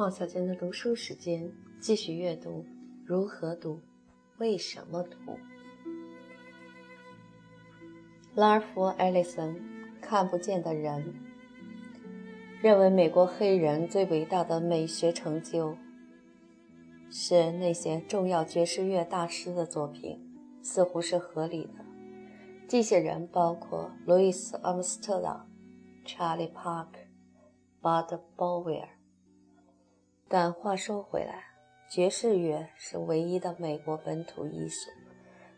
冒小娟的读书时间，继续阅读。如何读？为什么读？拉尔夫·艾利森，《看不见的人》认为，美国黑人最伟大的美学成就是那些重要爵士乐大师的作品，似乎是合理的。这些人包括路易斯·阿姆斯特朗、查理·帕克、巴德·鲍威尔。但话说回来，爵士乐是唯一的美国本土艺术。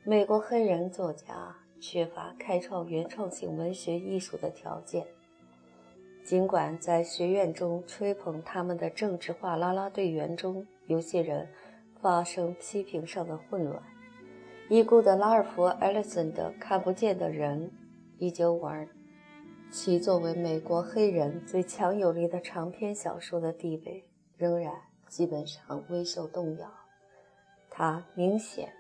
美国黑人作家缺乏开创原创性文学艺术的条件。尽管在学院中吹捧他们的政治化啦啦队员中，有些人发生批评上的混乱。已故的拉尔夫·艾利森的《看不见的人》一九五二其作为美国黑人最强有力的长篇小说的地位。仍然基本上未受动摇。他明显，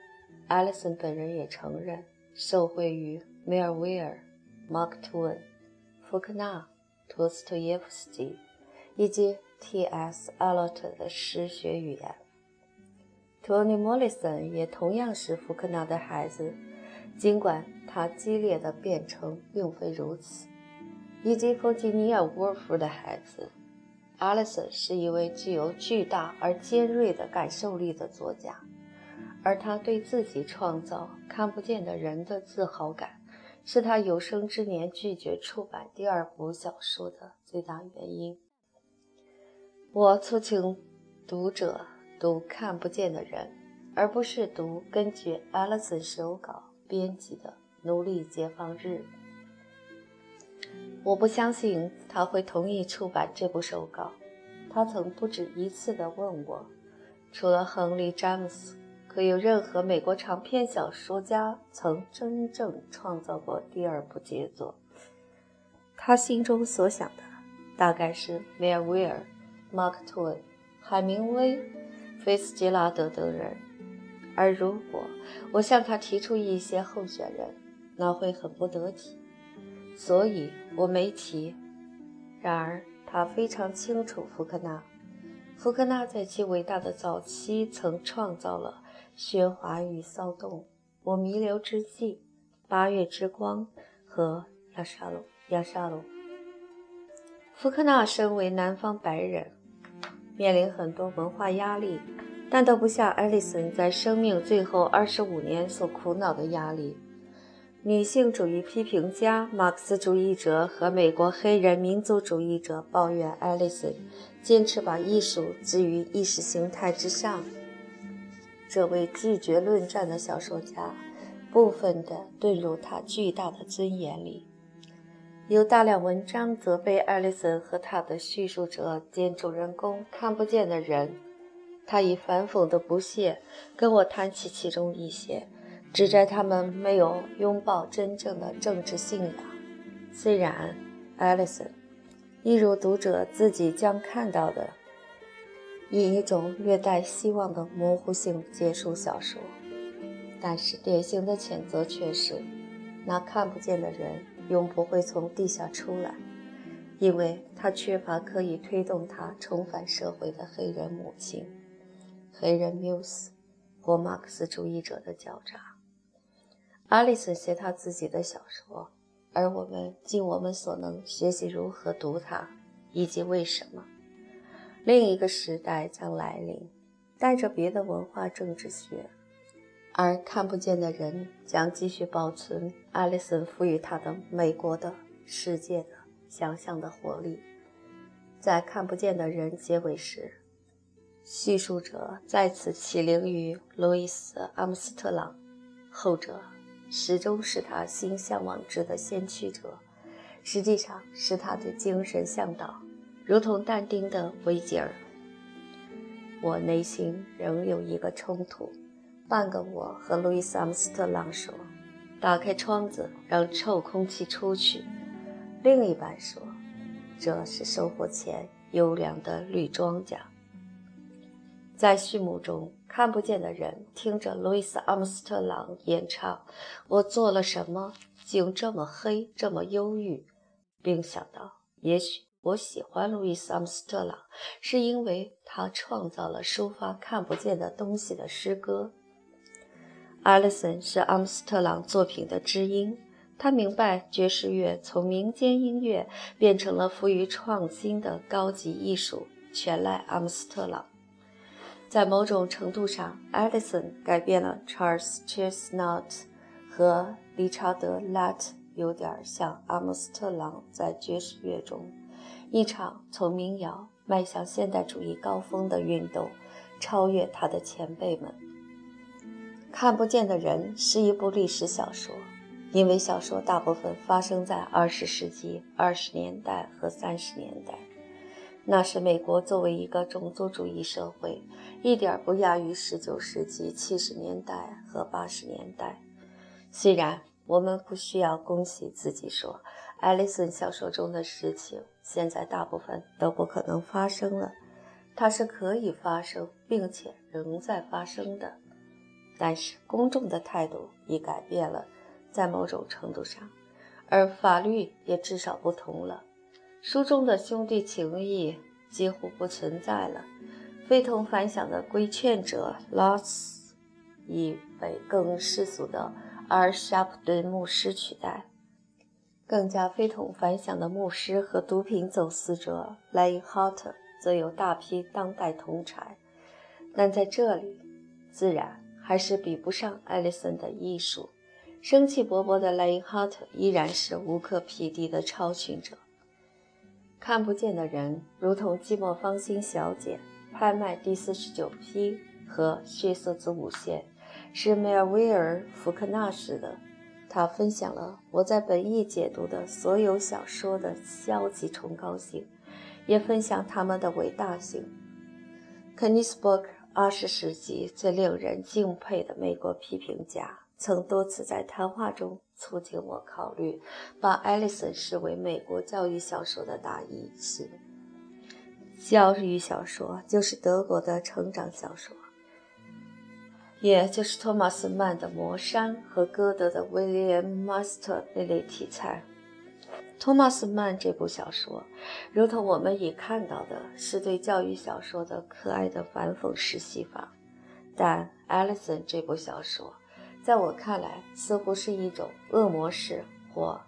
艾利森本人也承认，受惠于梅尔维尔、马克·吐温、福克纳、托斯托耶夫斯基以及 T.S. 艾洛特的诗学语言。托尼·莫里森也同样是福克纳的孩子，尽管他激烈的辩称并非如此，以及弗吉尼亚·沃尔夫的孩子。艾利森是一位具有巨大而尖锐的感受力的作家，而他对自己创造看不见的人的自豪感，是他有生之年拒绝出版第二部小说的最大原因。我促请读者读《看不见的人》，而不是读根据艾利森手稿编辑的《奴隶解放日》。我不相信他会同意出版这部手稿。他曾不止一次地问我：除了亨利·詹姆斯，可有任何美国长篇小说家曾真正创造过第二部杰作？他心中所想的大概是梅尔维尔、马克·吐温、海明威、菲斯杰拉德等人。而如果我向他提出一些候选人，那会很不得体。所以我没提。然而，他非常清楚福克纳。福克纳在其伟大的早期曾创造了喧哗与骚动、我弥留之际、八月之光和亚沙龙。亚沙龙。福克纳身为南方白人，面临很多文化压力，但都不像艾利森在生命最后二十五年所苦恼的压力。女性主义批评家、马克思主义者和美国黑人民族主义者抱怨艾利森坚持把艺术置于意识形态之上。这位拒绝论战的小说家，部分地遁入他巨大的尊严里。有大量文章责备艾利森和他的叙述者兼主人公看不见的人。他以反讽的不屑跟我谈起其中一些。指摘他们没有拥抱真正的政治信仰。虽然艾利森，一如读者自己将看到的，以一种略带希望的模糊性结束小说，但是典型的谴责却是：那看不见的人永不会从地下出来，因为他缺乏可以推动他重返社会的黑人母亲、黑人缪斯或马克思主义者的狡诈。阿丽森写他自己的小说，而我们尽我们所能学习如何读它，以及为什么。另一个时代将来临，带着别的文化政治学，而看不见的人将继续保存阿丽森赋予他的美国的世界的想象的活力。在看不见的人结尾时，叙述者再次起灵于路易斯·阿姆斯特朗，后者。始终是他心向往之的先驱者，实际上是他的精神向导，如同但丁的维吉尔。我内心仍有一个冲突：半个我和路易斯·阿姆斯特朗说，打开窗子让臭空气出去；另一半说，这是收获前优良的绿庄稼。在序幕中，看不见的人听着路易斯·阿姆斯特朗演唱：“我做了什么，竟这么黑，这么忧郁？”并想到，也许我喜欢路易斯·阿姆斯特朗，是因为他创造了抒发看不见的东西的诗歌。艾利森是阿姆斯特朗作品的知音，他明白爵士乐从民间音乐变成了富于创新的高级艺术，全赖阿姆斯特朗。在某种程度上，艾利森改变了 Charles Chesnutt 和理查德·拉特，有点像阿姆斯特朗在爵士乐中一场从民谣迈向现代主义高峰的运动，超越他的前辈们。看不见的人是一部历史小说，因为小说大部分发生在二十世纪二十年代和三十年代，那时美国作为一个种族主义社会，一点不亚于十九世纪七十年代和八十年代。虽然我们不需要恭喜自己说，艾利森小说中的事情现在大部分都不可能发生了，它是可以发生并且仍在发生的。但是公众的态度已改变了，在某种程度上，而法律也至少不同了。书中的兄弟情谊几乎不存在了。非同凡响的规劝者 Lots 已被更世俗的 R. sharp 点牧师取代。更加非同凡响的牧师和毒品走私者 Layhart 则有大批当代同柴。但在这里，自然。还是比不上艾利森的艺术。生气勃勃的莱因哈特依然是无可匹敌的超群者。看不见的人，如同寂寞芳心小姐拍卖第四十九批和血色子午线，是梅尔维尔·福克纳式的。他分享了我在本意解读的所有小说的消极崇高性，也分享他们的伟大性。肯尼斯伯克。二十世纪最令人敬佩的美国批评家，曾多次在谈话中促进我考虑把艾利森视为美国教育小说的大意识。教育小说就是德国的成长小说，也就是托马斯曼的《魔山》和歌德的《威廉·马斯特》那类题材。托马斯曼这部小说，如同我们已看到的，是对教育小说的可爱的反讽式戏法。但艾利森这部小说，在我看来，似乎是一种恶魔式或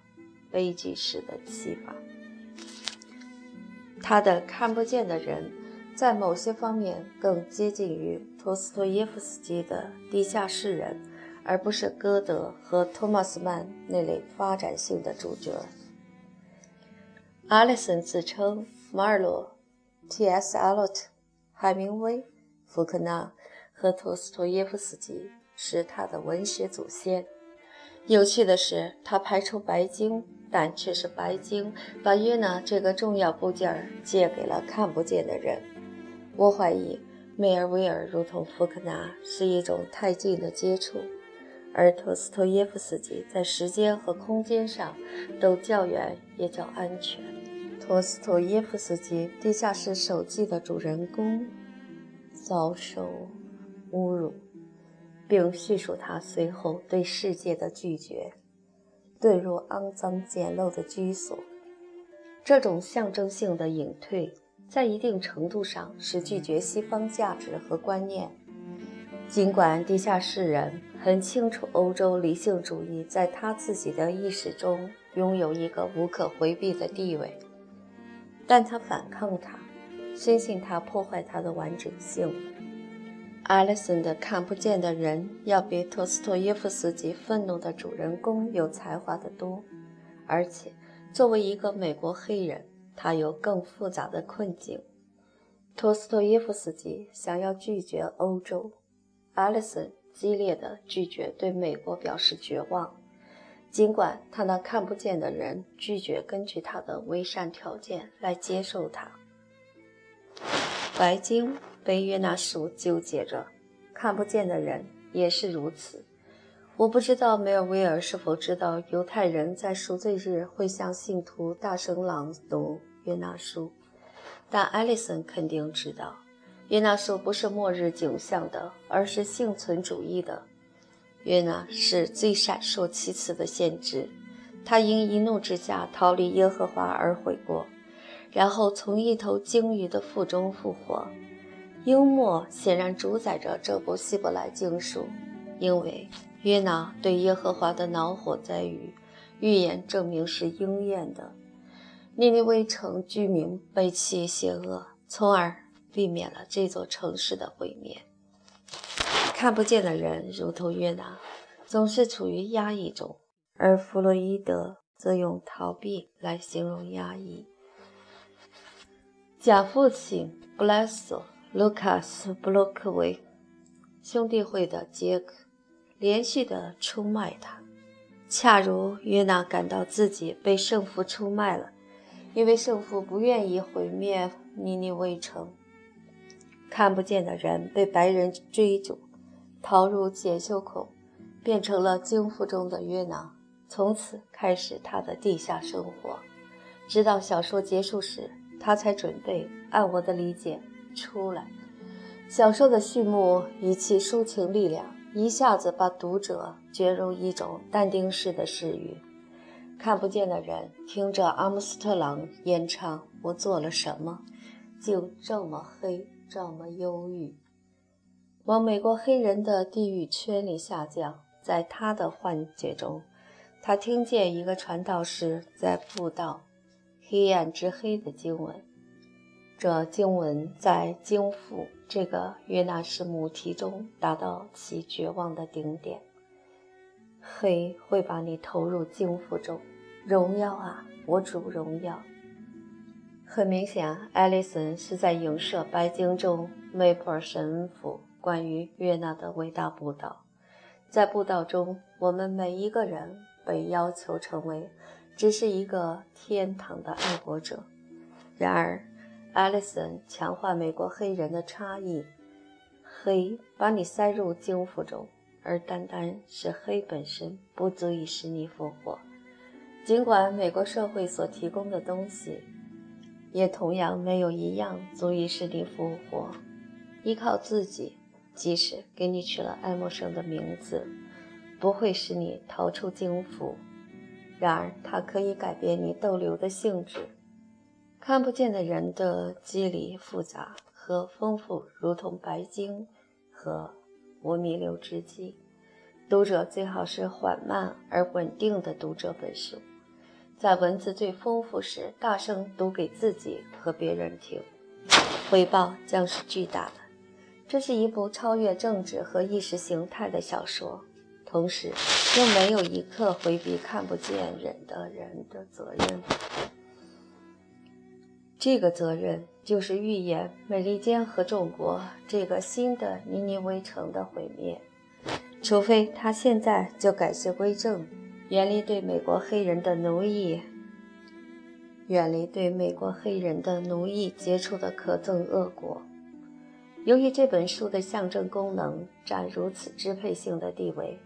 悲剧式的戏法。他的看不见的人，在某些方面更接近于托斯托耶夫斯基的地下室人，而不是歌德和托马斯曼那类发展性的主角。阿里森自称马尔洛、T.S. 艾洛特、海明威、福克纳和托斯托耶夫斯基是他的文学祖先。有趣的是，他排除白鲸，但却是白鲸把约纳这个重要部件借给了看不见的人。我怀疑梅尔维尔如同福克纳是一种太近的接触，而托斯托耶夫斯基在时间和空间上都较远也较安全。托斯托耶夫斯基《地下室手记》的主人公遭受侮辱，并叙述他随后对世界的拒绝，遁入肮脏简陋的居所。这种象征性的隐退，在一定程度上是拒绝西方价值和观念。尽管地下室人很清楚，欧洲理性主义在他自己的意识中拥有一个无可回避的地位。但他反抗他，深信他破坏他的完整性。艾利森的看不见的人要比托斯托耶夫斯基愤怒的主人公有才华得多，而且作为一个美国黑人，他有更复杂的困境。托斯托耶夫斯基想要拒绝欧洲，艾利森激烈的拒绝对美国表示绝望。尽管他那看不见的人拒绝根据他的伪善条件来接受他，白鲸被约纳书纠结着，看不见的人也是如此。我不知道梅尔维尔是否知道犹太人在赎罪日会向信徒大声朗读约纳书，但艾利森肯定知道，约纳书不是末日景象的，而是幸存主义的。约拿是最闪烁其词的先知，他因一怒之下逃离耶和华而悔过。然后从一头鲸鱼的腹中复活。幽默显然主宰着这部希伯来经书，因为约拿对耶和华的恼火在于预言证明是应验的。尼尼微城居民背弃邪恶，从而避免了这座城市的毁灭。看不见的人，如同约拿，总是处于压抑中，而弗洛伊德则用逃避来形容压抑。假父亲布莱索。卢卡斯·布洛克维兄弟会的杰克连续地出卖他，恰如约纳感到自己被圣父出卖了，因为圣父不愿意毁灭尼尼微城。看不见的人被白人追逐，逃入检修孔，变成了经腹中的约纳，从此开始他的地下生活，直到小说结束时，他才准备按我的理解。出来，小说的序幕以其抒情力量，一下子把读者卷入一种但丁式的视域。看不见的人听着阿姆斯特朗演唱《我做了什么》，就这么黑，这么忧郁，往美国黑人的地狱圈里下降。在他的幻觉中，他听见一个传道士在布道《黑暗之黑》的经文。这经文在经府这个约纳式母题中达到其绝望的顶点。黑会把你投入经府中，荣耀啊，我主荣耀。很明显，艾利森是在影射白经中梅普尔神父关于约纳的伟大布道。在布道中，我们每一个人被要求成为只是一个天堂的爱国者。然而。艾利森强化美国黑人的差异，黑把你塞入经府中，而单单是黑本身不足以使你复活。尽管美国社会所提供的东西，也同样没有一样足以使你复活。依靠自己，即使给你取了爱默生的名字，不会使你逃出经府。然而，它可以改变你逗留的性质。看不见的人的机理复杂和丰富，如同白鲸和无弥留之际。读者最好是缓慢而稳定的读这本书，在文字最丰富时大声读给自己和别人听，回报将是巨大的。这是一部超越政治和意识形态的小说，同时又没有一刻回避看不见人的人的责任。这个责任就是预言美利坚合众国这个新的尼尼微城的毁灭，除非他现在就改邪归正，远离对美国黑人的奴役，远离对美国黑人的奴役结出的可憎恶果。由于这本书的象征功能占如此支配性的地位，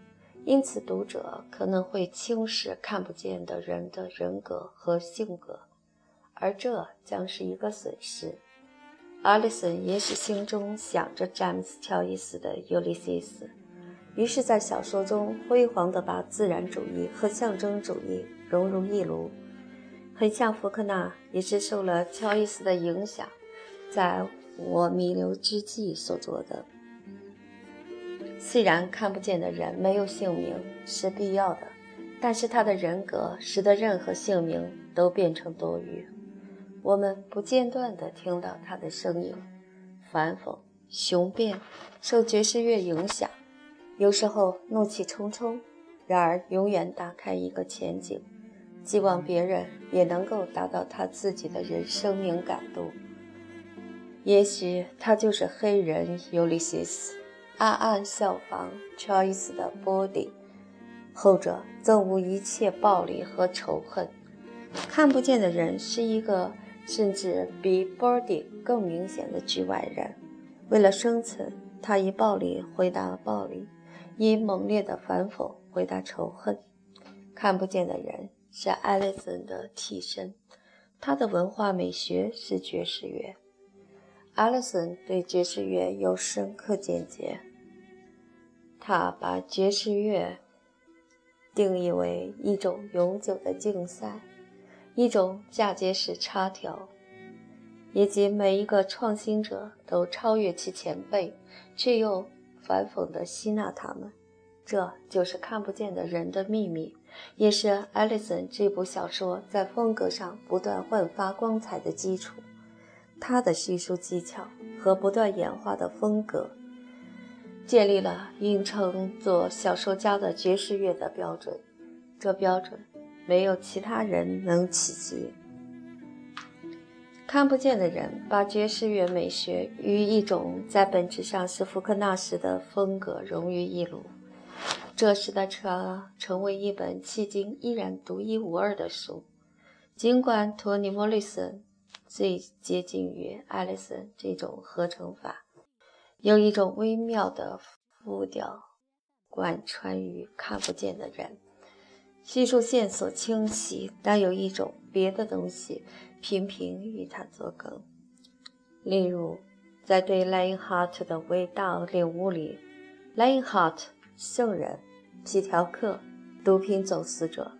因此读者可能会轻视看不见的人的人格和性格。而这将是一个损失。阿里森也许心中想着詹姆斯·乔伊斯的《尤利西斯》，于是，在小说中辉煌地把自然主义和象征主义融入一炉，很像福克纳也是受了乔伊斯的影响，在我弥留之际所做的。虽然看不见的人没有姓名是必要的，但是他的人格使得任何姓名都变成多余。我们不间断地听到他的声音，反讽、雄辩，受爵士乐影响，有时候怒气冲冲，然而永远打开一个前景，希望别人也能够达到他自己的人生敏感度。也许他就是黑人尤利西斯，暗暗效仿乔伊斯的波迪，后者憎恶一切暴力和仇恨。看不见的人是一个。甚至比 Body 更明显的局外人，为了生存，他以暴力回答暴力，以猛烈的反讽回答仇恨。看不见的人是艾利森的替身，他的文化美学是爵士乐。艾利森对爵士乐有深刻见解，他把爵士乐定义为一种永久的竞赛。一种嫁接式插条，以及每一个创新者都超越其前辈，却又反讽地吸纳他们。这就是看不见的人的秘密，也是艾利森这部小说在风格上不断焕发光彩的基础。他的叙述技巧和不断演化的风格，建立了应称作小说家的爵士乐的标准。这标准没有其他人能企及。看不见的人把爵士乐美学与一种在本质上是福克纳式的风格融于一炉，这使得车成为一本迄今依然独一无二的书。尽管托尼·莫里森最接近于艾利森这种合成法，有一种微妙的复调贯穿于看不见的人。叙述线索清晰，但有一种别的东西频频与他作梗。例如，在对莱因哈特的伟大领悟里，莱因哈特圣人、皮条客、毒品走私者，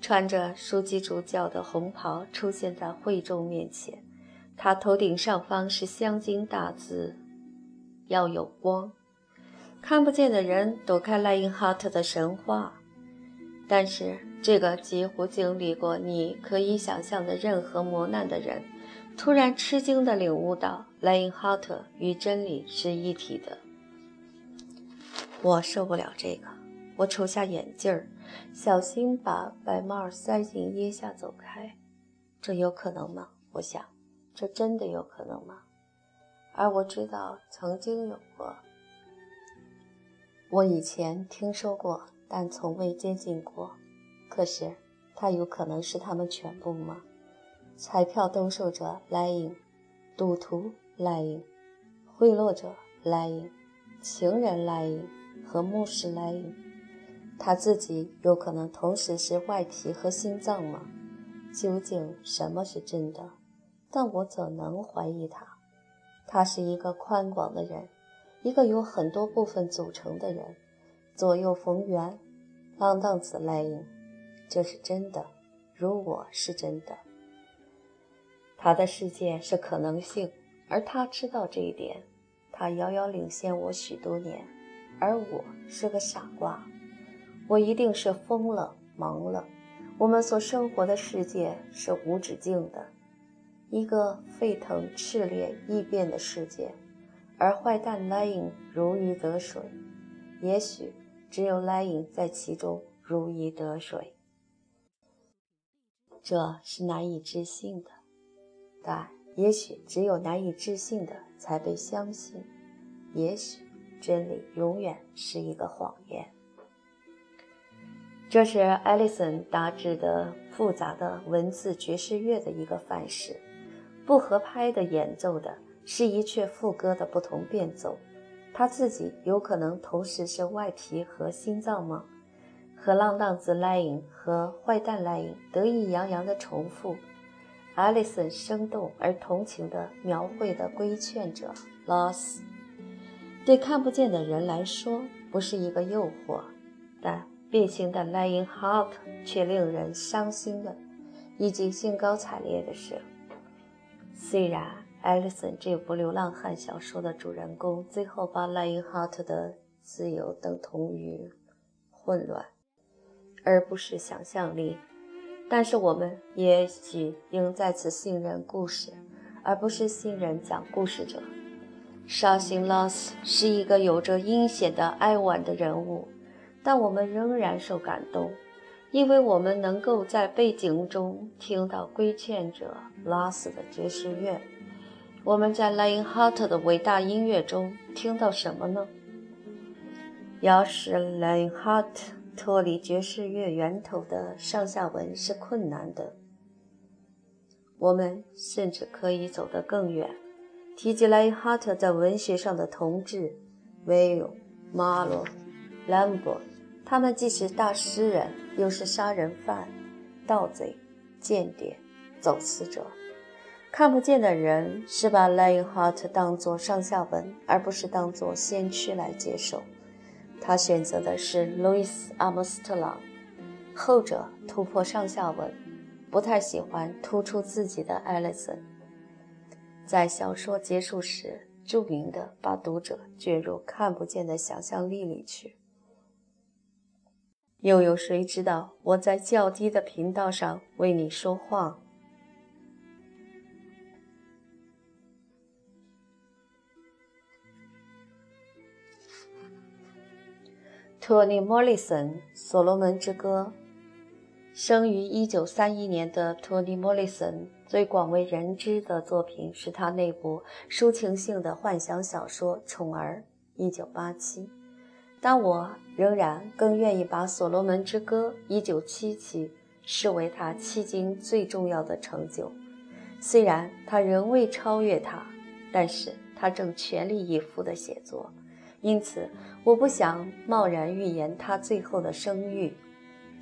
穿着枢机主教的红袍出现在会众面前。他头顶上方是镶金大字，要有光。看不见的人躲开莱因哈特的神话。但是，这个几乎经历过你可以想象的任何磨难的人，突然吃惊地领悟到，莱因哈特与真理是一体的。我受不了这个，我抽下眼镜儿，小心把白帽塞进腋下走开。这有可能吗？我想，这真的有可能吗？而我知道曾经有过，我以前听说过。但从未接近过。可是，他有可能是他们全部吗？彩票兜售者莱茵，赌徒莱茵，贿赂者莱茵，情人莱茵和牧师莱茵，他自己有可能同时是外皮和心脏吗？究竟什么是真的？但我怎能怀疑他？他是一个宽广的人，一个由很多部分组成的人。左右逢源，浪荡子赖因，这是真的，如我是真的。他的世界是可能性，而他知道这一点。他遥遥领先我许多年，而我是个傻瓜。我一定是疯了，忙了。我们所生活的世界是无止境的，一个沸腾、炽烈、异变的世界，而坏蛋赖因如鱼得水。也许。只有莱茵在其中如鱼得水，这是难以置信的。但也许只有难以置信的才被相信。也许真理永远是一个谎言。这是艾利森大致的复杂的文字爵士乐的一个范式。不合拍的演奏的是一阙副歌的不同变奏。他自己有可能同时是外皮和心脏吗？和浪荡子莱茵和坏蛋莱茵得意洋洋的重复。艾丽森生动而同情地描绘的规劝者 Loss，对看不见的人来说不是一个诱惑，但变形的莱茵哈特却令人伤心的，以及兴高采烈的是，虽然。艾利森这部流浪汉小说的主人公，最后把莱因哈特的自由等同于混乱，而不是想象力。但是我们也许应在此信任故事，而不是信任讲故事者。绍兴劳斯是一个有着阴险的哀婉的人物，但我们仍然受感动，因为我们能够在背景中听到规劝者拉斯的爵士乐。我们在莱因哈特的伟大音乐中听到什么呢？要使莱因哈特脱离爵士乐源头的上下文是困难的。我们甚至可以走得更远，提及莱因哈特在文学上的同志威尔、马罗、兰博，他们既是大诗人，又是杀人犯、盗贼、间谍、走私者。看不见的人是把 Lionheart 当作上下文，而不是当作先驱来接受。他选择的是路易斯·阿姆斯特朗，后者突破上下文，不太喜欢突出自己的 Allison。在小说结束时，著名的把读者卷入看不见的想象力里去。又有谁知道我在较低的频道上为你说话？托尼·莫里森，《所罗门之歌》。生于1931年的托尼·莫里森，最广为人知的作品是他那部抒情性的幻想小说《宠儿》（1987）。但我仍然更愿意把《所罗门之歌》（1977） 视为他迄今最重要的成就。虽然他仍未超越他，但是他正全力以赴地写作。因此，我不想贸然预言他最后的声誉。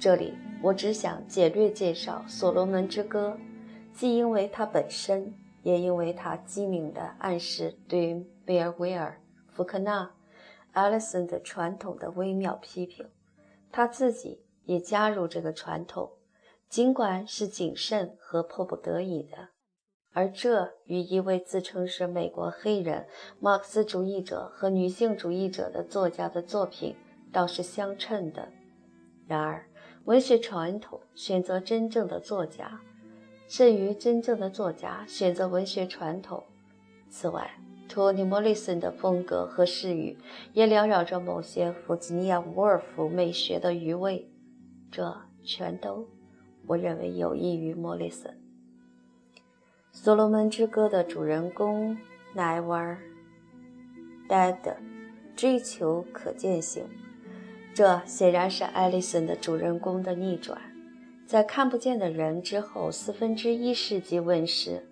这里，我只想简略介绍《所罗门之歌》，既因为它本身，也因为它机敏地暗示对贝尔维尔、福克纳、艾利森的传统的微妙批评。他自己也加入这个传统，尽管是谨慎和迫不得已的。而这与一位自称是美国黑人马克思主义者和女性主义者的作家的作品倒是相称的。然而，文学传统选择真正的作家，甚于真正的作家选择文学传统。此外，托尼·莫里森的风格和视域也缭绕着某些弗吉尼亚·伍尔夫美学的余味。这全都，我认为有益于莫里森。《所罗门之歌》的主人公奈瓦尔·戴德追求可见性，这显然是艾丽森的主人公的逆转。在看不见的人之后四分之一世纪问世，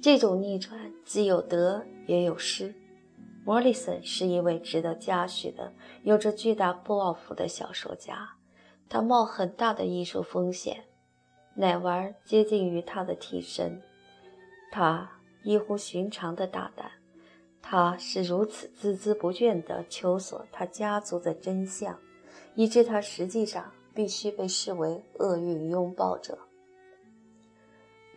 这种逆转既有得也有失。莫里森是一位值得嘉许的、有着巨大抱负的小说家，他冒很大的艺术风险。奈瓦尔接近于他的替身。他异乎寻常的大胆，他是如此孜孜不倦地求索他家族的真相，以致他实际上必须被视为厄运拥抱者。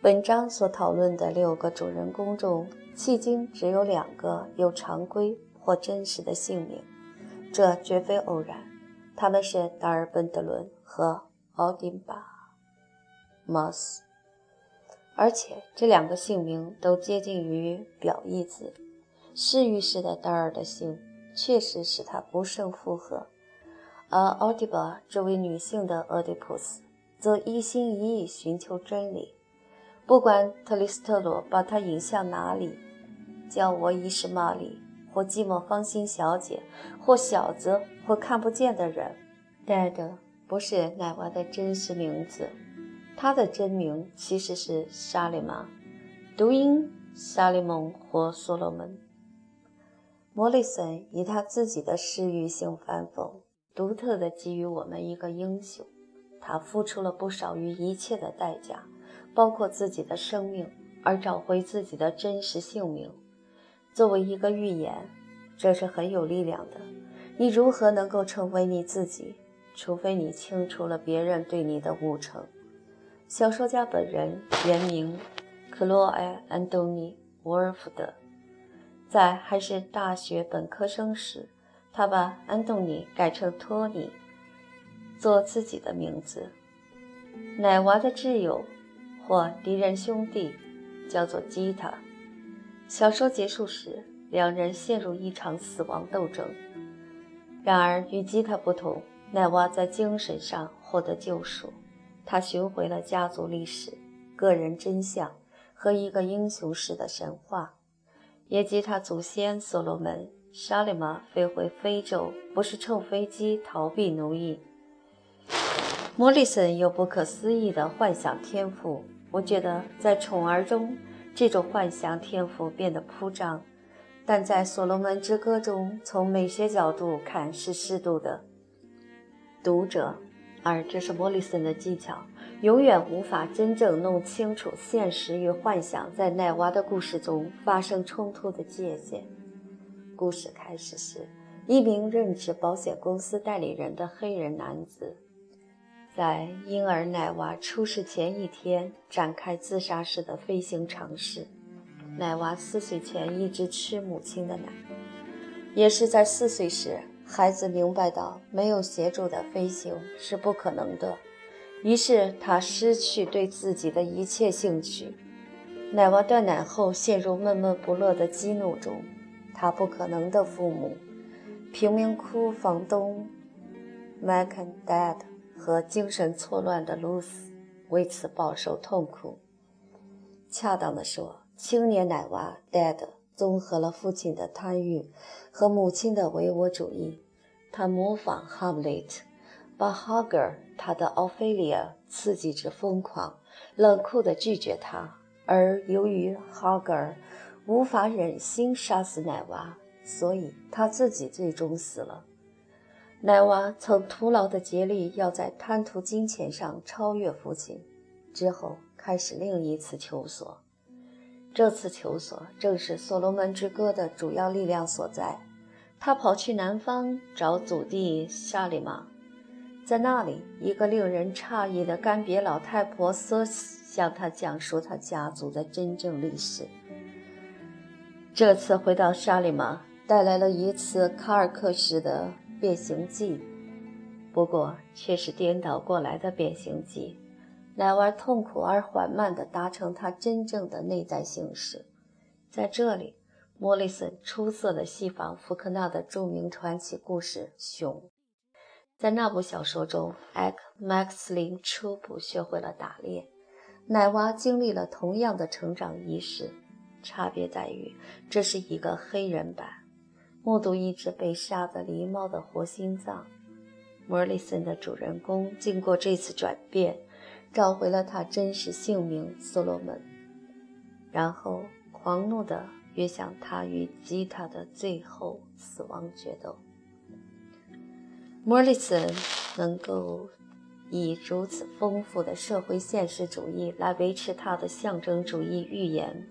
本章所讨论的六个主人公中，迄今只有两个有常规或真实的姓名，这绝非偶然。他们是达尔本德伦和奥丁巴·马斯。而且这两个姓名都接近于表意字，释欲式的达尔的姓确实使他不胜负荷，而奥迪巴这位女性的俄狄浦斯则一心一意寻求真理。不管特里斯特罗把他引向哪里，叫我伊什玛里，或寂寞芳心小姐，或小子，或看不见的人，戴的不是奶娃的真实名字。他的真名其实是沙利玛，读音沙利蒙或所罗门。莫里森以他自己的诗语性反讽，独特地给予我们一个英雄。他付出了不少于一切的代价，包括自己的生命，而找回自己的真实姓名。作为一个预言，这是很有力量的。你如何能够成为你自己？除非你清除了别人对你的误称。小说家本人原名克洛埃·安东尼·沃尔夫德，在还是大学本科生时，他把安东尼改成托尼，做自己的名字。奶娃的挚友或敌人兄弟叫做吉他。小说结束时，两人陷入一场死亡斗争。然而与吉他不同，奶娃在精神上获得救赎。他寻回了家族历史、个人真相和一个英雄式的神话，也即他祖先所罗门沙利玛飞回非洲不是乘飞机逃避奴役。莫里森有不可思议的幻想天赋，我觉得在《宠儿》中这种幻想天赋变得铺张，但在《所罗门之歌》中，从美学角度看是适度的。读者。而这是莫里森的技巧，永远无法真正弄清楚现实与幻想在奈娃的故事中发生冲突的界限。故事开始时，一名任职保险公司代理人的黑人男子，在婴儿奈娃出世前一天展开自杀式的飞行尝试。奶娃四岁前一直吃母亲的奶，也是在四岁时，孩子明白到没有协助的飞行是不可能的，于是他失去对自己的一切兴趣。奶娃断奶后陷入闷闷不乐的激怒中，他不可能的父母，贫民窟房东 m c a n Dad 和精神错乱的 Luce 为此饱受痛苦。恰当的说，青年奶娃 Dad 综合了父亲的贪欲和母亲的唯我主义。他模仿 Hamlet，把 Hagar 他的 Ophelia 刺激至疯狂，冷酷地拒绝他。而由于哈格尔无法忍心杀死奶娃，所以他自己最终死了。奶娃曾徒劳地竭力要在贪图金钱上超越父亲，之后开始另一次求索。这次求索正是《所罗门之歌》的主要力量所在。他跑去南方找祖地沙里玛，在那里，一个令人诧异的干瘪老太婆瑟西。向他讲述他家族的真正历史。这次回到沙里玛，带来了一次卡尔克式的变形记，不过却是颠倒过来的变形记。奶娃痛苦而缓慢地达成他真正的内在形式。在这里，莫里森出色的戏仿福克纳的著名传奇故事《熊》。在那部小说中，艾克·麦克斯林初步学会了打猎。奶娃经历了同样的成长仪式，差别在于这是一个黑人版，目睹一只被杀的狸猫的活心脏。莫里森的主人公经过这次转变，找回了他真实姓名所罗门，然后狂怒地跃向他与吉他的最后死亡决斗。莫里森能够。以如此丰富的社会现实主义来维持他的象征主义预言，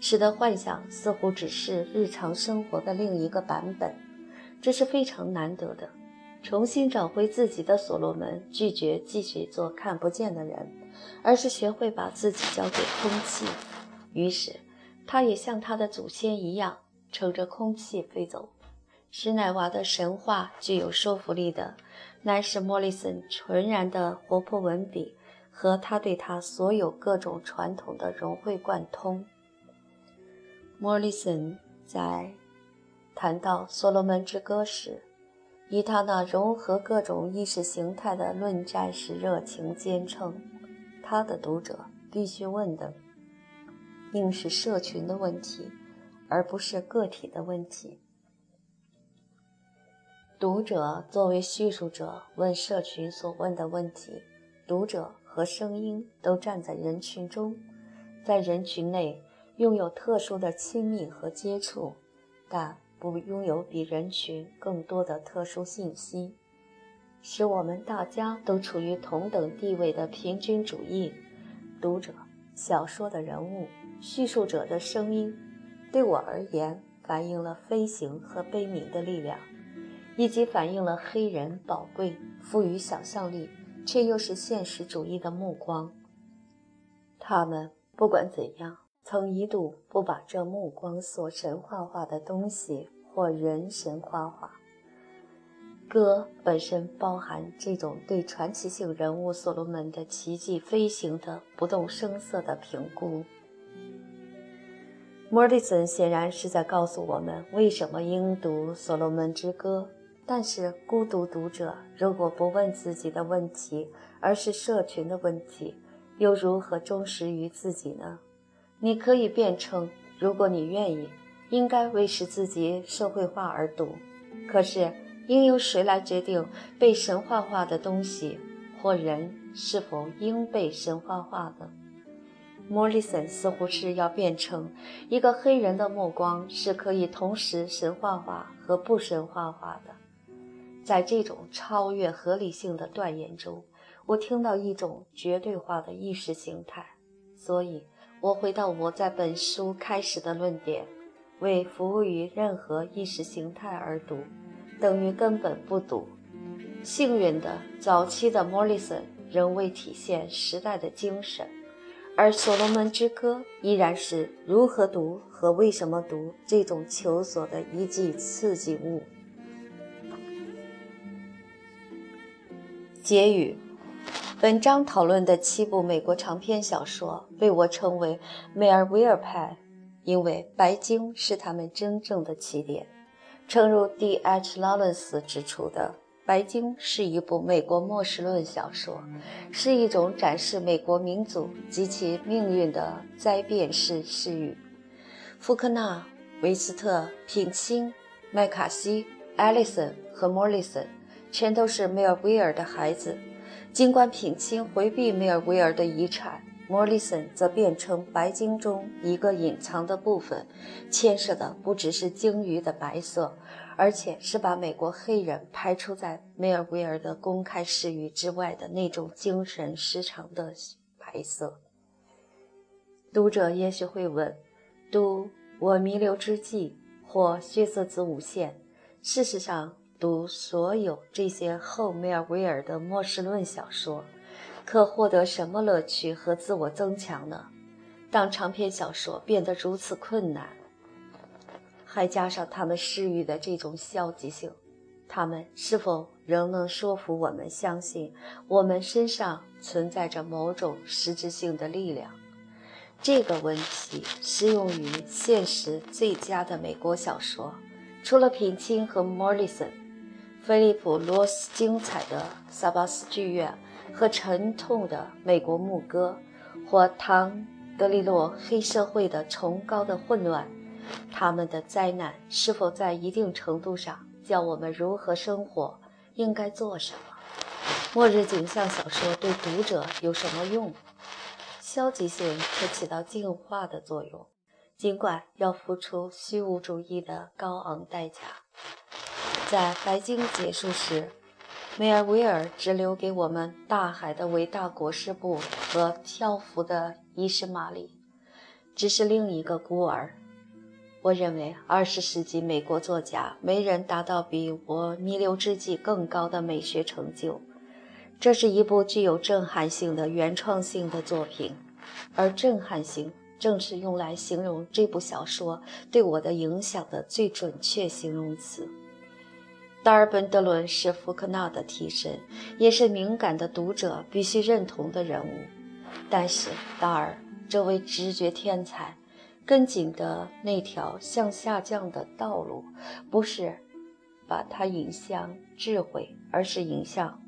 使得幻想似乎只是日常生活的另一个版本。这是非常难得的。重新找回自己的所罗门拒绝继续做看不见的人，而是学会把自己交给空气。于是，他也像他的祖先一样，乘着空气飞走。史乃娃的神话具有说服力的。乃是莫里森纯然的活泼文笔和他对他所有各种传统的融会贯通。莫里森在谈到《所罗门之歌》时，以他那融合各种意识形态的论战式热情坚称，他的读者必须问的，应是社群的问题，而不是个体的问题。读者作为叙述者问社群所问的问题，读者和声音都站在人群中，在人群内拥有特殊的亲密和接触，但不拥有比人群更多的特殊信息，使我们大家都处于同等地位的平均主义。读者、小说的人物、叙述者的声音，对我而言反映了飞行和悲悯的力量。以及反映了黑人宝贵、富于想象力，却又是现实主义的目光。他们不管怎样，曾一度不把这目光所神幻化的东西或人神幻化。歌本身包含这种对传奇性人物所罗门的奇迹飞行的不动声色的评估。莫里森显然是在告诉我们，为什么应读《所罗门之歌》。但是，孤独读者如果不问自己的问题，而是社群的问题，又如何忠实于自己呢？你可以辩称，如果你愿意，应该为使自己社会化而读。可是，应由谁来决定被神话化的东西或人是否应被神话化的？莫里森似乎是要辩称，一个黑人的目光是可以同时神话化和不神话化的。在这种超越合理性的断言中，我听到一种绝对化的意识形态，所以我回到我在本书开始的论点：为服务于任何意识形态而读，等于根本不读。幸运的，早期的莫里森仍未体现时代的精神，而《所罗门之歌》依然是如何读和为什么读这种求索的一剂刺激物。结语：本章讨论的七部美国长篇小说被我称为“梅尔维尔派”，因为白鲸是他们真正的起点。诚如 D.H. Lawrence 指出的。《白鲸》是一部美国末世论小说，是一种展示美国民族及其命运的灾变式诗语。福克纳、维斯特、品清、麦卡锡、艾利森和莫里森，全都是梅尔维尔的孩子。尽管品清回避梅尔维尔的遗产，莫里森则变成《白鲸》中一个隐藏的部分，牵涉的不只是鲸鱼的白色。而且是把美国黑人排除在梅尔维尔的公开视域之外的那种精神失常的白色。读者也许会问：读《我弥留之际》或《血色子午线》，事实上，读所有这些后梅尔维尔的末世论小说，可获得什么乐趣和自我增强呢？当长篇小说变得如此困难。还加上他们施予的这种消极性，他们是否仍能说服我们相信我们身上存在着某种实质性的力量？这个问题适用于现实最佳的美国小说，除了品清和莫里森，菲利普·罗斯精彩的《萨巴斯剧院》和沉痛的《美国牧歌》，或唐·德利洛黑社会的崇高的混乱。他们的灾难是否在一定程度上教我们如何生活，应该做什么？末日景象小说对读者有什么用？消极性可起到净化的作用，尽管要付出虚无主义的高昂代价。在白鲸结束时，梅尔维尔只留给我们大海的伟大裹尸布和漂浮的伊什玛丽，只是另一个孤儿。我认为，二十世纪美国作家没人达到比我弥留之际更高的美学成就。这是一部具有震撼性的原创性的作品，而震撼性正是用来形容这部小说对我的影响的最准确形容词。达尔本德伦是福克纳的替身，也是敏感的读者必须认同的人物。但是，达尔这位直觉天才。跟紧的那条向下降的道路，不是把他引向智慧，而是引向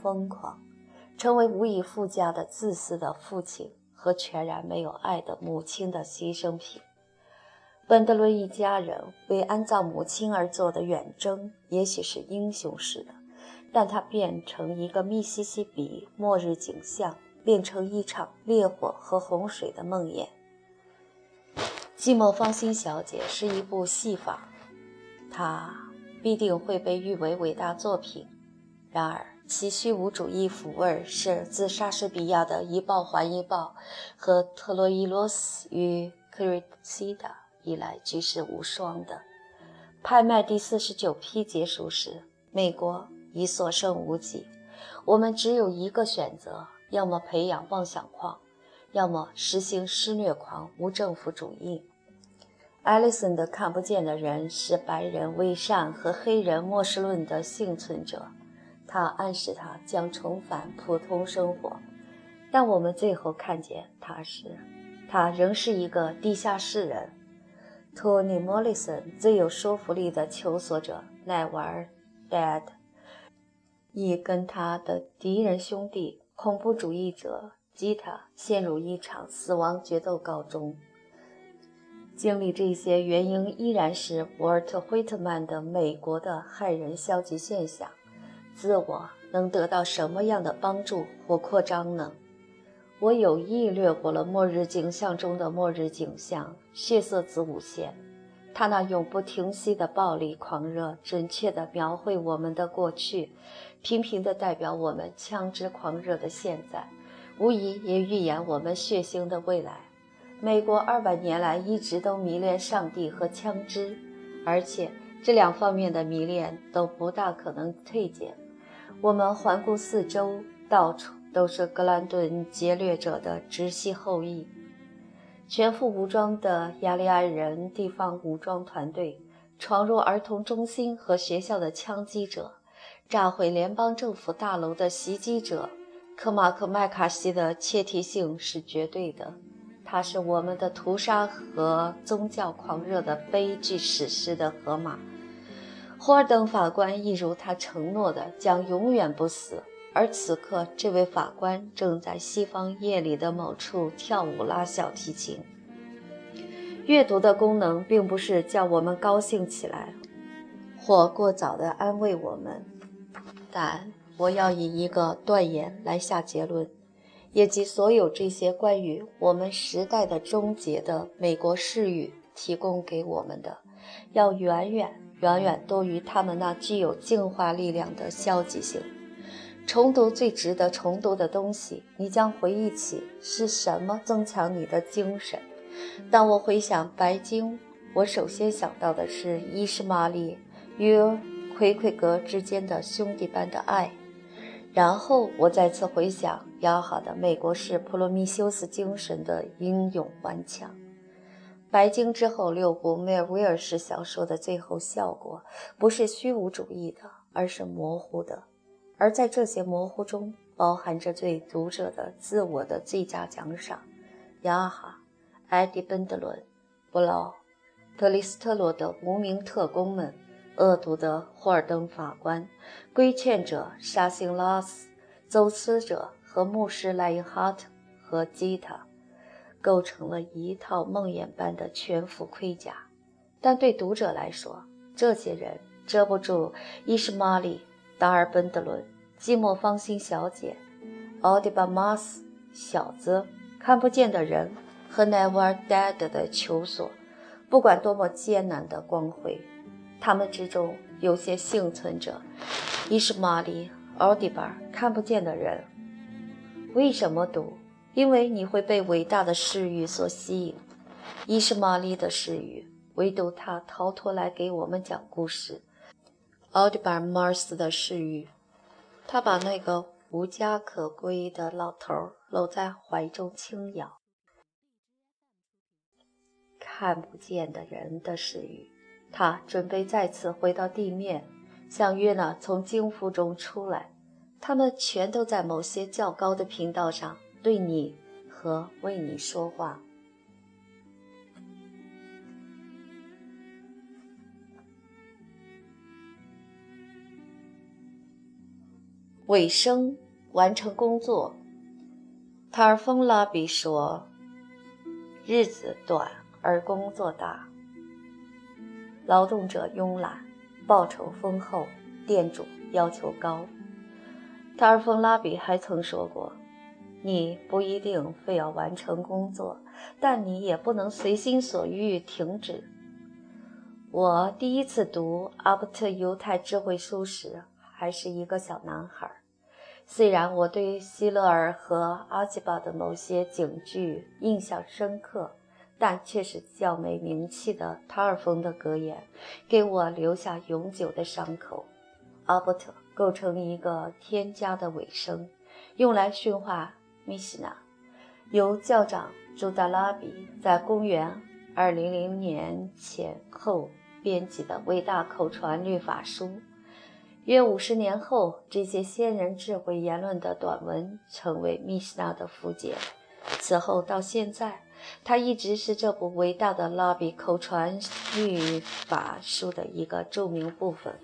疯狂，成为无以复加的自私的父亲和全然没有爱的母亲的牺牲品。本德伦一家人为安葬母亲而做的远征，也许是英雄式的，但它变成一个密西西比末日景象，变成一场烈火和洪水的梦魇。《寂寞芳心小姐》是一部戏法，它必定会被誉为伟大作品。然而，其虚无主义腐味是自莎士比亚的一报还一报和特洛伊罗斯与克瑞西达以来举世无双的。拍卖第四十九批结束时，美国已所剩无几。我们只有一个选择：要么培养妄想狂，要么实行施虐狂无政府主义。艾利森的看不见的人是白人伪善和黑人末世论的幸存者，他暗示他将重返普通生活，但我们最后看见他时，他仍是一个地下室人。托尼·莫里森最有说服力的求索者奈瓦尔·戴德，已跟他的敌人兄弟恐怖主义者吉他陷入一场死亡决斗告终。经历这些原因依然是沃尔特·惠特曼的美国的害人消极现象。自我能得到什么样的帮助或扩张呢？我有意略过了末日景象中的末日景象——血色子午线。他那永不停息的暴力狂热，准确地描绘我们的过去，频频地代表我们枪支狂热的现在，无疑也预言我们血腥的未来。美国二百年来一直都迷恋上帝和枪支，而且这两方面的迷恋都不大可能退减。我们环顾四周，到处都是格兰顿劫掠者的直系后裔。全副武装的雅利安人地方武装团队闯入儿童中心和学校的枪击者，炸毁联邦政府大楼的袭击者，科马克麦卡锡的切题性是绝对的。他是我们的屠杀和宗教狂热的悲剧史诗的河马。霍尔登法官一如他承诺的，将永远不死。而此刻，这位法官正在西方夜里的某处跳舞、拉小提琴。阅读的功能并不是叫我们高兴起来，或过早地安慰我们，但我要以一个断言来下结论，也即所有这些关于我们时代的终结的美国视域提供给我们的，要远远远远多于他们那具有净化力量的消极性。重读最值得重读的东西，你将回忆起是什么增强你的精神。当我回想白鲸，我首先想到的是伊什玛丽与奎奎格之间的兄弟般的爱，然后我再次回想雅哈的美国式普罗米修斯精神的英勇顽强。白鲸之后六部梅尔维尔式小说的最后效果，不是虚无主义的，而是模糊的。而在这些模糊中，包含着对读者的自我的最佳奖赏。雅哈、埃迪本德伦、布劳、特里斯特罗的无名特工们、恶毒的霍尔登法官、规劝者沙辛拉斯、走私者和牧师莱因哈特和吉他，构成了一套梦魇般的全副盔甲。但对读者来说，这些人遮不住伊什玛丽。达尔本德伦、寂寞芳心小姐、奥迪巴马斯、小子、看不见的人和 Never Dead 的求索，不管多么艰难的光辉，他们之中有些幸存者。伊什玛丽、奥迪巴、看不见的人，为什么读？因为你会被伟大的视域所吸引。伊什玛丽的视域，唯独他逃脱来给我们讲故事。奥迪巴·马尔斯的视域，他把那个无家可归的老头搂在怀中轻摇。看不见的人的视域，他准备再次回到地面，像约娜从经府中出来。他们全都在某些较高的频道上对你和为你说话。尾声，完成工作。塔尔丰拉比说：“日子短而工作大，劳动者慵懒，报酬丰厚，店主要求高。”塔尔丰拉比还曾说过：“你不一定非要完成工作，但你也不能随心所欲停止。”我第一次读阿布特犹太智慧书时。还是一个小男孩。虽然我对希勒尔和阿基巴的某些警句印象深刻，但却是较没名气的塔尔冯的格言给我留下永久的伤口。阿伯特构成一个添加的尾声，用来驯化米西娜。由教长朱达拉比在公元200年前后编辑的伟大口传律法书。约五十年后，这些先人智慧言论的短文成为米西娜的附件。此后到现在，它一直是这部伟大的拉比口传律法书的一个著名部分。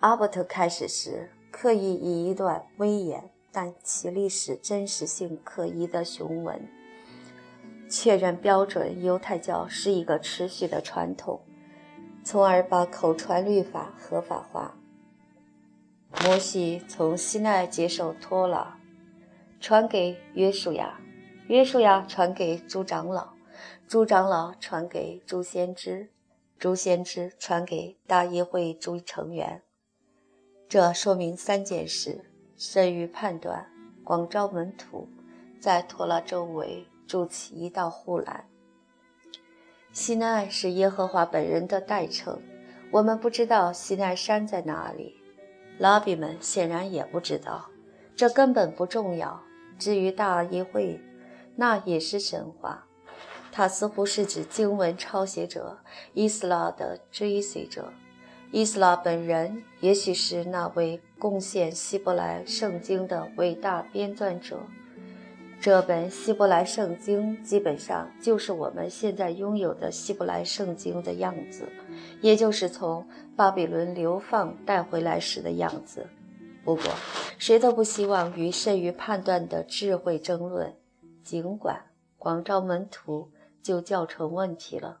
阿伯特开始时刻意以一段威严但其历史真实性可疑的雄文，确认标准犹太教是一个持续的传统，从而把口传律法合法化。摩西从西奈接受托拉，传给约书亚，约书亚传给诸长老，诸长老传给诸先知，诸先知传给大议会诸成员。这说明三件事：慎于判断，广招门徒，在托拉周围筑起一道护栏。西奈是耶和华本人的代称，我们不知道西奈山在哪里。拉比们显然也不知道，这根本不重要。至于大议会，那也是神话。他似乎是指经文抄写者伊斯拉的追随者。伊斯拉本人也许是那位贡献希伯来圣经的伟大编纂者。这本希伯来圣经基本上就是我们现在拥有的希伯来圣经的样子，也就是从巴比伦流放带回来时的样子。不过，谁都不希望与善于判断的智慧争论，尽管广招门徒就造成问题了。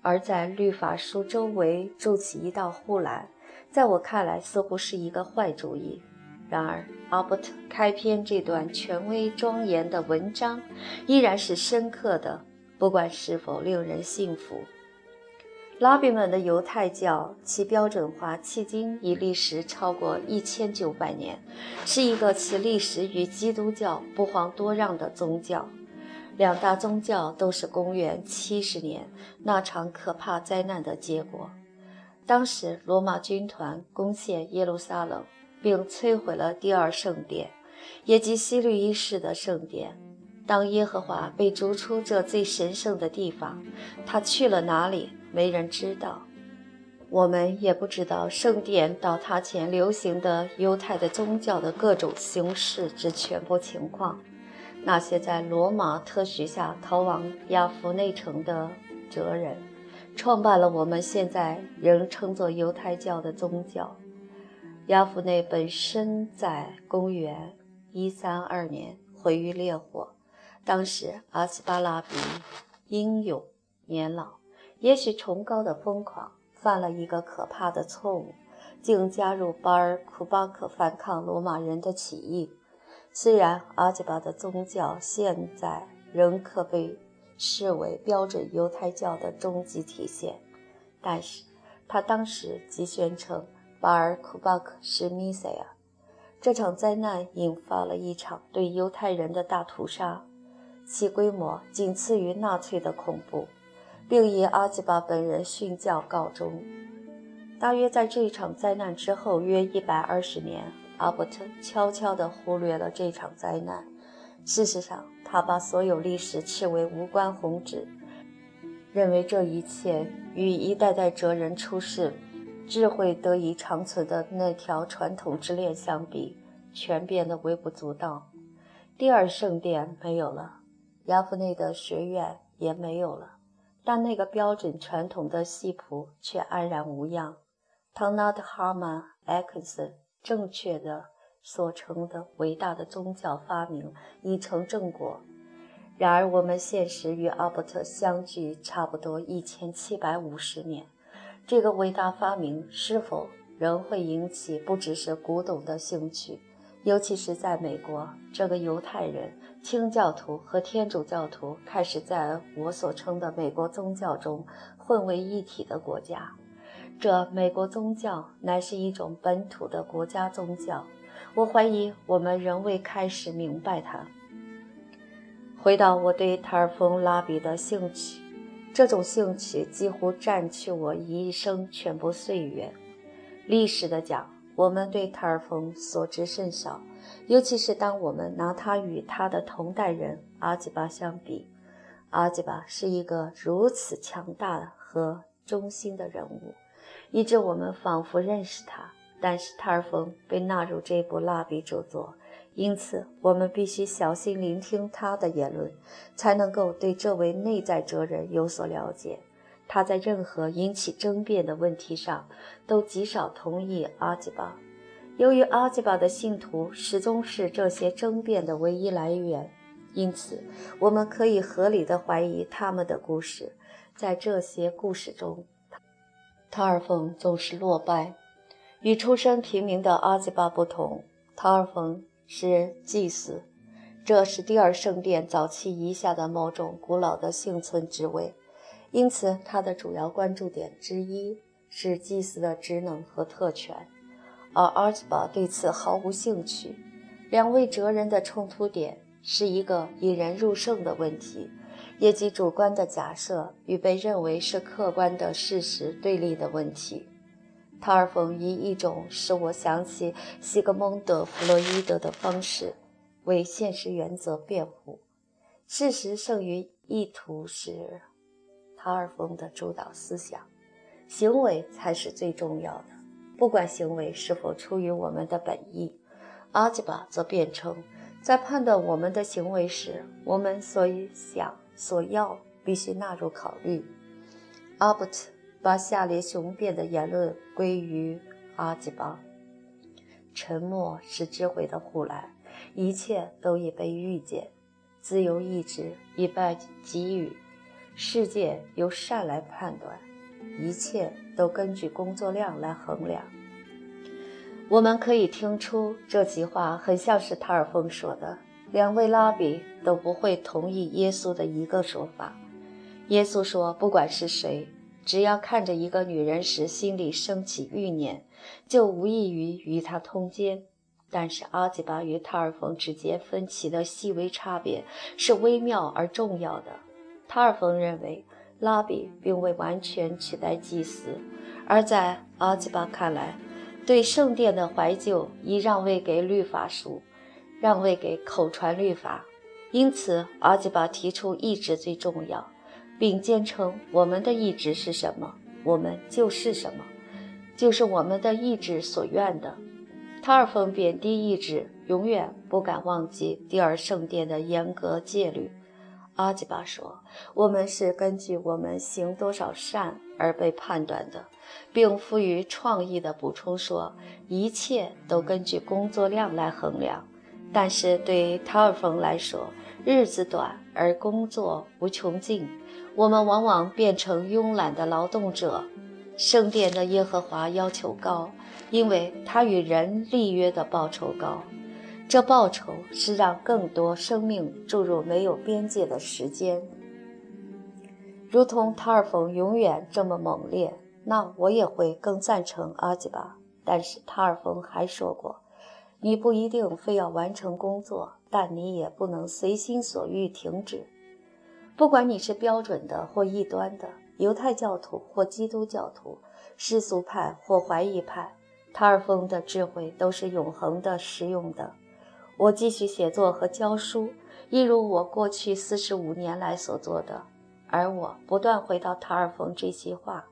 而在律法书周围筑起一道护栏，在我看来似乎是一个坏主意。然而，阿伯特开篇这段权威庄严的文章依然是深刻的，不管是否令人信服。拉比们的犹太教，其标准化迄今已历时超过一千九百年，是一个其历史与基督教不遑多让的宗教。两大宗教都是公元七十年那场可怕灾难的结果。当时，罗马军团攻陷耶路撒冷。并摧毁了第二圣殿，也即希律一世的圣殿。当耶和华被逐出这最神圣的地方，他去了哪里？没人知道。我们也不知道圣殿倒塌前流行的犹太的宗教的各种形式之全部情况。那些在罗马特许下逃往亚夫内城的哲人，创办了我们现在仍称作犹太教的宗教。亚夫内本身在公元一三二年毁于烈火。当时阿斯巴拉比英勇年老，也许崇高的疯狂，犯了一个可怕的错误，竟加入巴尔库巴克反抗罗马人的起义。虽然阿基巴的宗教现在仍可被视为标准犹太教的终极体现，但是他当时即宣称。巴尔库巴克是弥赛亚。这场灾难引发了一场对犹太人的大屠杀，其规模仅次于纳粹的恐怖，并以阿基巴本人殉教告终。大约在这场灾难之后约一百二十年，阿伯特悄悄地忽略了这场灾难。事实上，他把所有历史视为无关宏旨，认为这一切与一代代哲人出世。智慧得以长存的那条传统之链相比，全变得微不足道。第二圣殿没有了，亚夫内的学院也没有了，但那个标准传统的戏谱却安然无恙。唐纳德·哈曼·艾克森正确的所成的伟大的宗教发明已成正果。然而，我们现实与阿伯特相距差不多一千七百五十年。这个伟大发明是否仍会引起不只是古董的兴趣？尤其是在美国，这个犹太人、清教徒和天主教徒开始在我所称的美国宗教中混为一体的国家。这美国宗教乃是一种本土的国家宗教。我怀疑我们仍未开始明白它。回到我对塔尔丰拉比的兴趣。这种兴趣几乎占去我一生全部岁月。历史的讲，我们对塔尔丰所知甚少，尤其是当我们拿他与他的同代人阿基巴相比。阿基巴是一个如此强大和忠心的人物，以致我们仿佛认识他。但是塔尔冯被纳入这部蜡笔著作。因此，我们必须小心聆听他的言论，才能够对这位内在哲人有所了解。他在任何引起争辩的问题上，都极少同意阿基巴。由于阿基巴的信徒始终是这些争辩的唯一来源，因此我们可以合理的怀疑他们的故事。在这些故事中，塔尔冯总是落败。与出身平民的阿基巴不同，塔尔冯。是祭祀，这是第二圣殿早期遗下的某种古老的幸存职位，因此他的主要关注点之一是祭祀的职能和特权，而阿兹巴对此毫无兴趣。两位哲人的冲突点是一个引人入胜的问题，也即主观的假设与被认为是客观的事实对立的问题。塔尔冯以一种使我想起西格蒙德·弗洛伊德的方式为现实原则辩护。事实胜于意图是塔尔冯的主导思想，行为才是最重要的，不管行为是否出于我们的本意。阿基巴则辩称，在判断我们的行为时，我们所以想、所要必须纳入考虑。阿伯特。把下列雄辩的言论归于阿基巴：沉默是智慧的护栏，一切都已被预见，自由意志已被给予，世界由善来判断，一切都根据工作量来衡量。我们可以听出这句话很像是塔尔峰说的。两位拉比都不会同意耶稣的一个说法。耶稣说：“不管是谁。”只要看着一个女人时心里升起欲念，就无异于与她通奸。但是阿吉巴与塔尔峰之间分歧的细微差别是微妙而重要的。塔尔峰认为拉比并未完全取代祭司，而在阿基巴看来，对圣殿的怀旧已让位给律法书，让位给口传律法。因此，阿基巴提出意志最重要。并坚称我们的意志是什么，我们就是什么，就是我们的意志所愿的。塔尔冯贬低意志，永远不敢忘记第二圣殿的严格戒律。阿基巴说：“我们是根据我们行多少善而被判断的，并赋予创意的补充说，一切都根据工作量来衡量。但是对塔尔冯来说，日子短而工作无穷尽。”我们往往变成慵懒的劳动者。圣殿的耶和华要求高，因为他与人立约的报酬高。这报酬是让更多生命注入没有边界的时间。如同塔尔冯永远这么猛烈，那我也会更赞成阿基巴。但是塔尔冯还说过：“你不一定非要完成工作，但你也不能随心所欲停止。”不管你是标准的或异端的，犹太教徒或基督教徒，世俗派或怀疑派，塔尔峰的智慧都是永恒的、实用的。我继续写作和教书，一如我过去四十五年来所做的。而我不断回到塔尔峰这些话：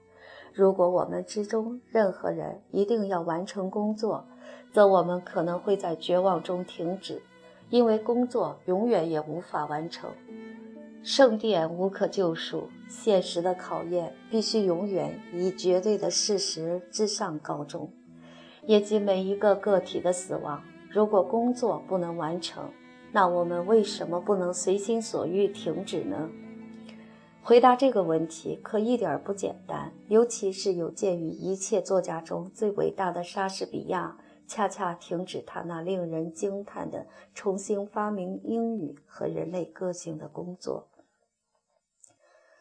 如果我们之中任何人一定要完成工作，则我们可能会在绝望中停止，因为工作永远也无法完成。圣殿无可救赎，现实的考验必须永远以绝对的事实之上告终，也即每一个个体的死亡。如果工作不能完成，那我们为什么不能随心所欲停止呢？回答这个问题可一点不简单，尤其是有鉴于一切作家中最伟大的莎士比亚。恰恰停止他那令人惊叹的重新发明英语和人类个性的工作。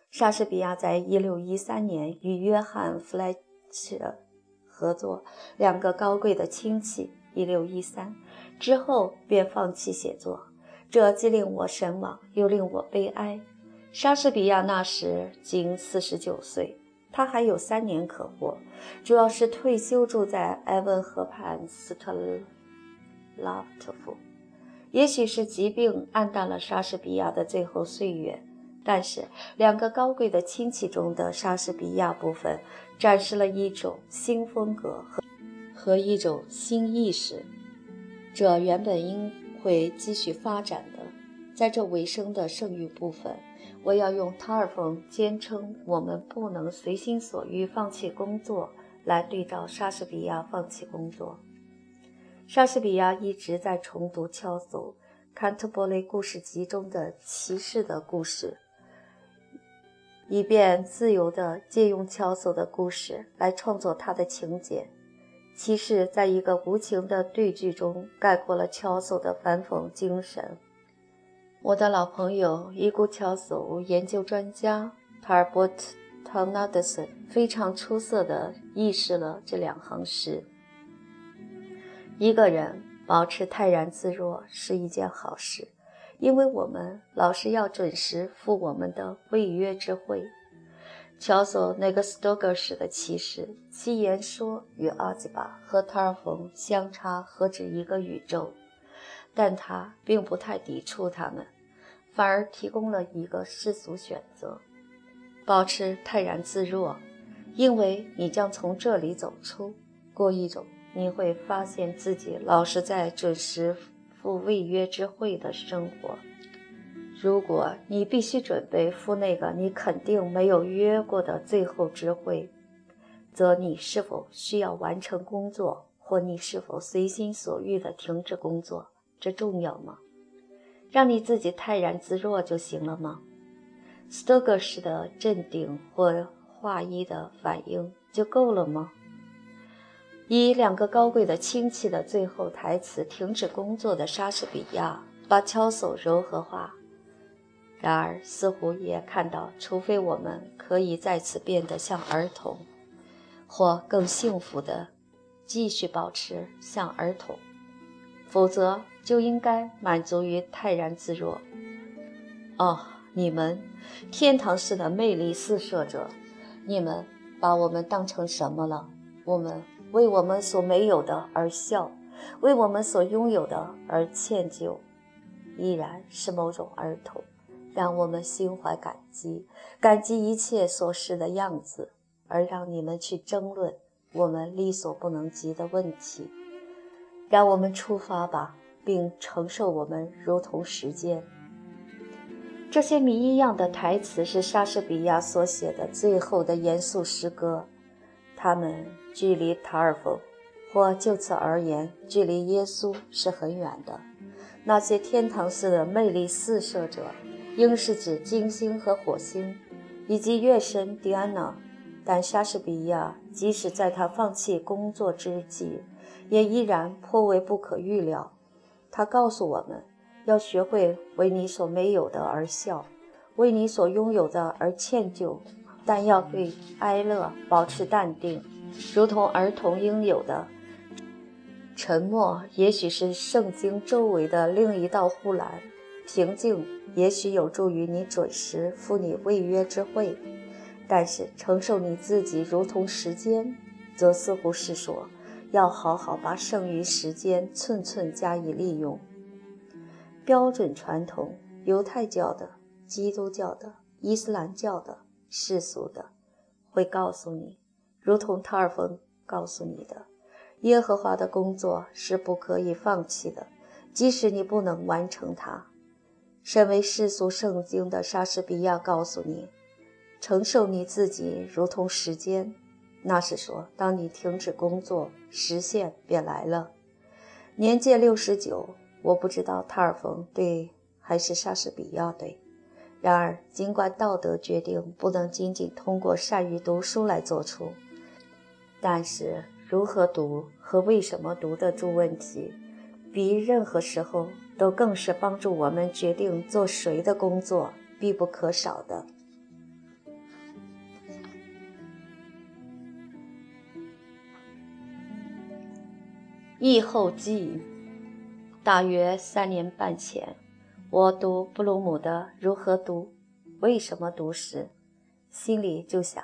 莎士比亚在一六一三年与约翰·弗莱彻合作，两个高贵的亲戚。一六一三之后便放弃写作，这既令我神往，又令我悲哀。莎士比亚那时仅四十九岁。他还有三年可活，主要是退休住在埃文河畔斯特拉特夫。也许是疾病暗淡了莎士比亚的最后岁月，但是两个高贵的亲戚中的莎士比亚部分展示了一种新风格和和一种新意识，这原本应会继续发展的。在这尾声的剩余部分。我要用塔尔冯坚称我们不能随心所欲放弃工作来对照莎士比亚放弃工作。莎士比亚一直在重读乔叟《坎特伯雷故事集》中的骑士的故事，以便自由地借用乔叟的故事来创作他的情节。其实在一个无情的对句中概括了乔叟的反讽精神。我的老朋友伊古乔叟研究专家塔尔波特·唐纳德森非常出色地译释了这两行诗：一个人保持泰然自若是一件好事，因为我们老是要准时赴我们的未约之会。乔索那个斯多格式的骑士，其言说与阿基巴和塔尔冯相差何止一个宇宙，但他并不太抵触他们，反而提供了一个世俗选择：保持泰然自若，因为你将从这里走出，过一种你会发现自己老是在准时赴未约之会的生活。如果你必须准备赴那个你肯定没有约过的最后之会，则你是否需要完成工作，或你是否随心所欲地停止工作，这重要吗？让你自己泰然自若就行了吗？斯多格式的镇定或画一的反应就够了吗？以两个高贵的亲戚的最后台词停止工作的莎士比亚，把乔叟柔和化。然而，似乎也看到，除非我们可以再次变得像儿童，或更幸福的继续保持像儿童，否则就应该满足于泰然自若。哦，你们，天堂式的魅力四射者，你们把我们当成什么了？我们为我们所没有的而笑，为我们所拥有的而歉疚，依然是某种儿童。让我们心怀感激，感激一切所示的样子，而让你们去争论我们力所不能及的问题。让我们出发吧，并承受我们如同时间。这些谜一样的台词是莎士比亚所写的最后的严肃诗歌，他们距离塔尔冯，或就此而言，距离耶稣是很远的。那些天堂似的魅力四射者。应是指金星和火星，以及月神狄安娜。但莎士比亚即使在他放弃工作之际，也依然颇为不可预料。他告诉我们，要学会为你所没有的而笑，为你所拥有的而歉疚，但要对哀乐保持淡定，如同儿童应有的沉默。也许是圣经周围的另一道护栏。平静也许有助于你准时赴你未约之会，但是承受你自己如同时间，则似乎是说要好好把剩余时间寸寸加以利用。标准传统，犹太教的、基督教的、伊斯兰教的、世俗的，会告诉你，如同塔尔冯告诉你的，耶和华的工作是不可以放弃的，即使你不能完成它。身为世俗圣经的莎士比亚告诉你，承受你自己如同时间，那是说，当你停止工作，时限便来了。年届六十九，我不知道塔尔冯对还是莎士比亚对。然而，尽管道德决定不能仅仅通过善于读书来做出，但是如何读和为什么读的诸问题，比任何时候。都更是帮助我们决定做谁的工作必不可少的。译后记：大约三年半前，我读布鲁姆的《如何读，为什么读》时，心里就想，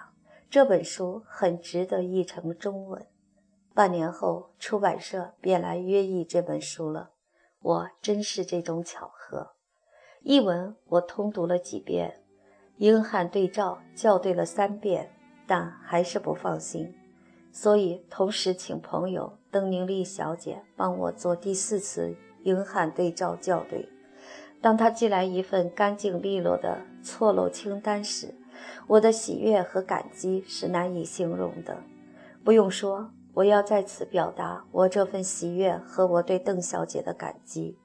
这本书很值得译成中文。半年后，出版社便来约译这本书了。我真是这种巧合。译文我通读了几遍，英汉对照校对了三遍，但还是不放心，所以同时请朋友邓宁丽小姐帮我做第四次英汉对照校对。当她寄来一份干净利落的错漏清单时，我的喜悦和感激是难以形容的。不用说。我要在此表达我这份喜悦和我对邓小姐的感激。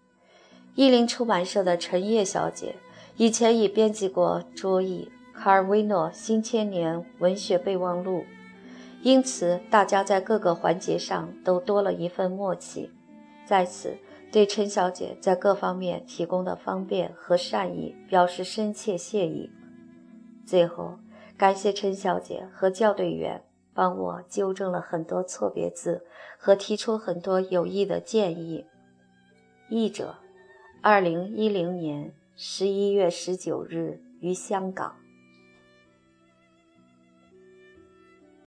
译林出版社的陈叶小姐以前已编辑过卓译《卡尔维诺新千年文学备忘录》，因此大家在各个环节上都多了一份默契。在此，对陈小姐在各方面提供的方便和善意表示深切谢意。最后，感谢陈小姐和校对员。帮我纠正了很多错别字和提出很多有益的建议。译者，二零一零年十一月十九日于香港。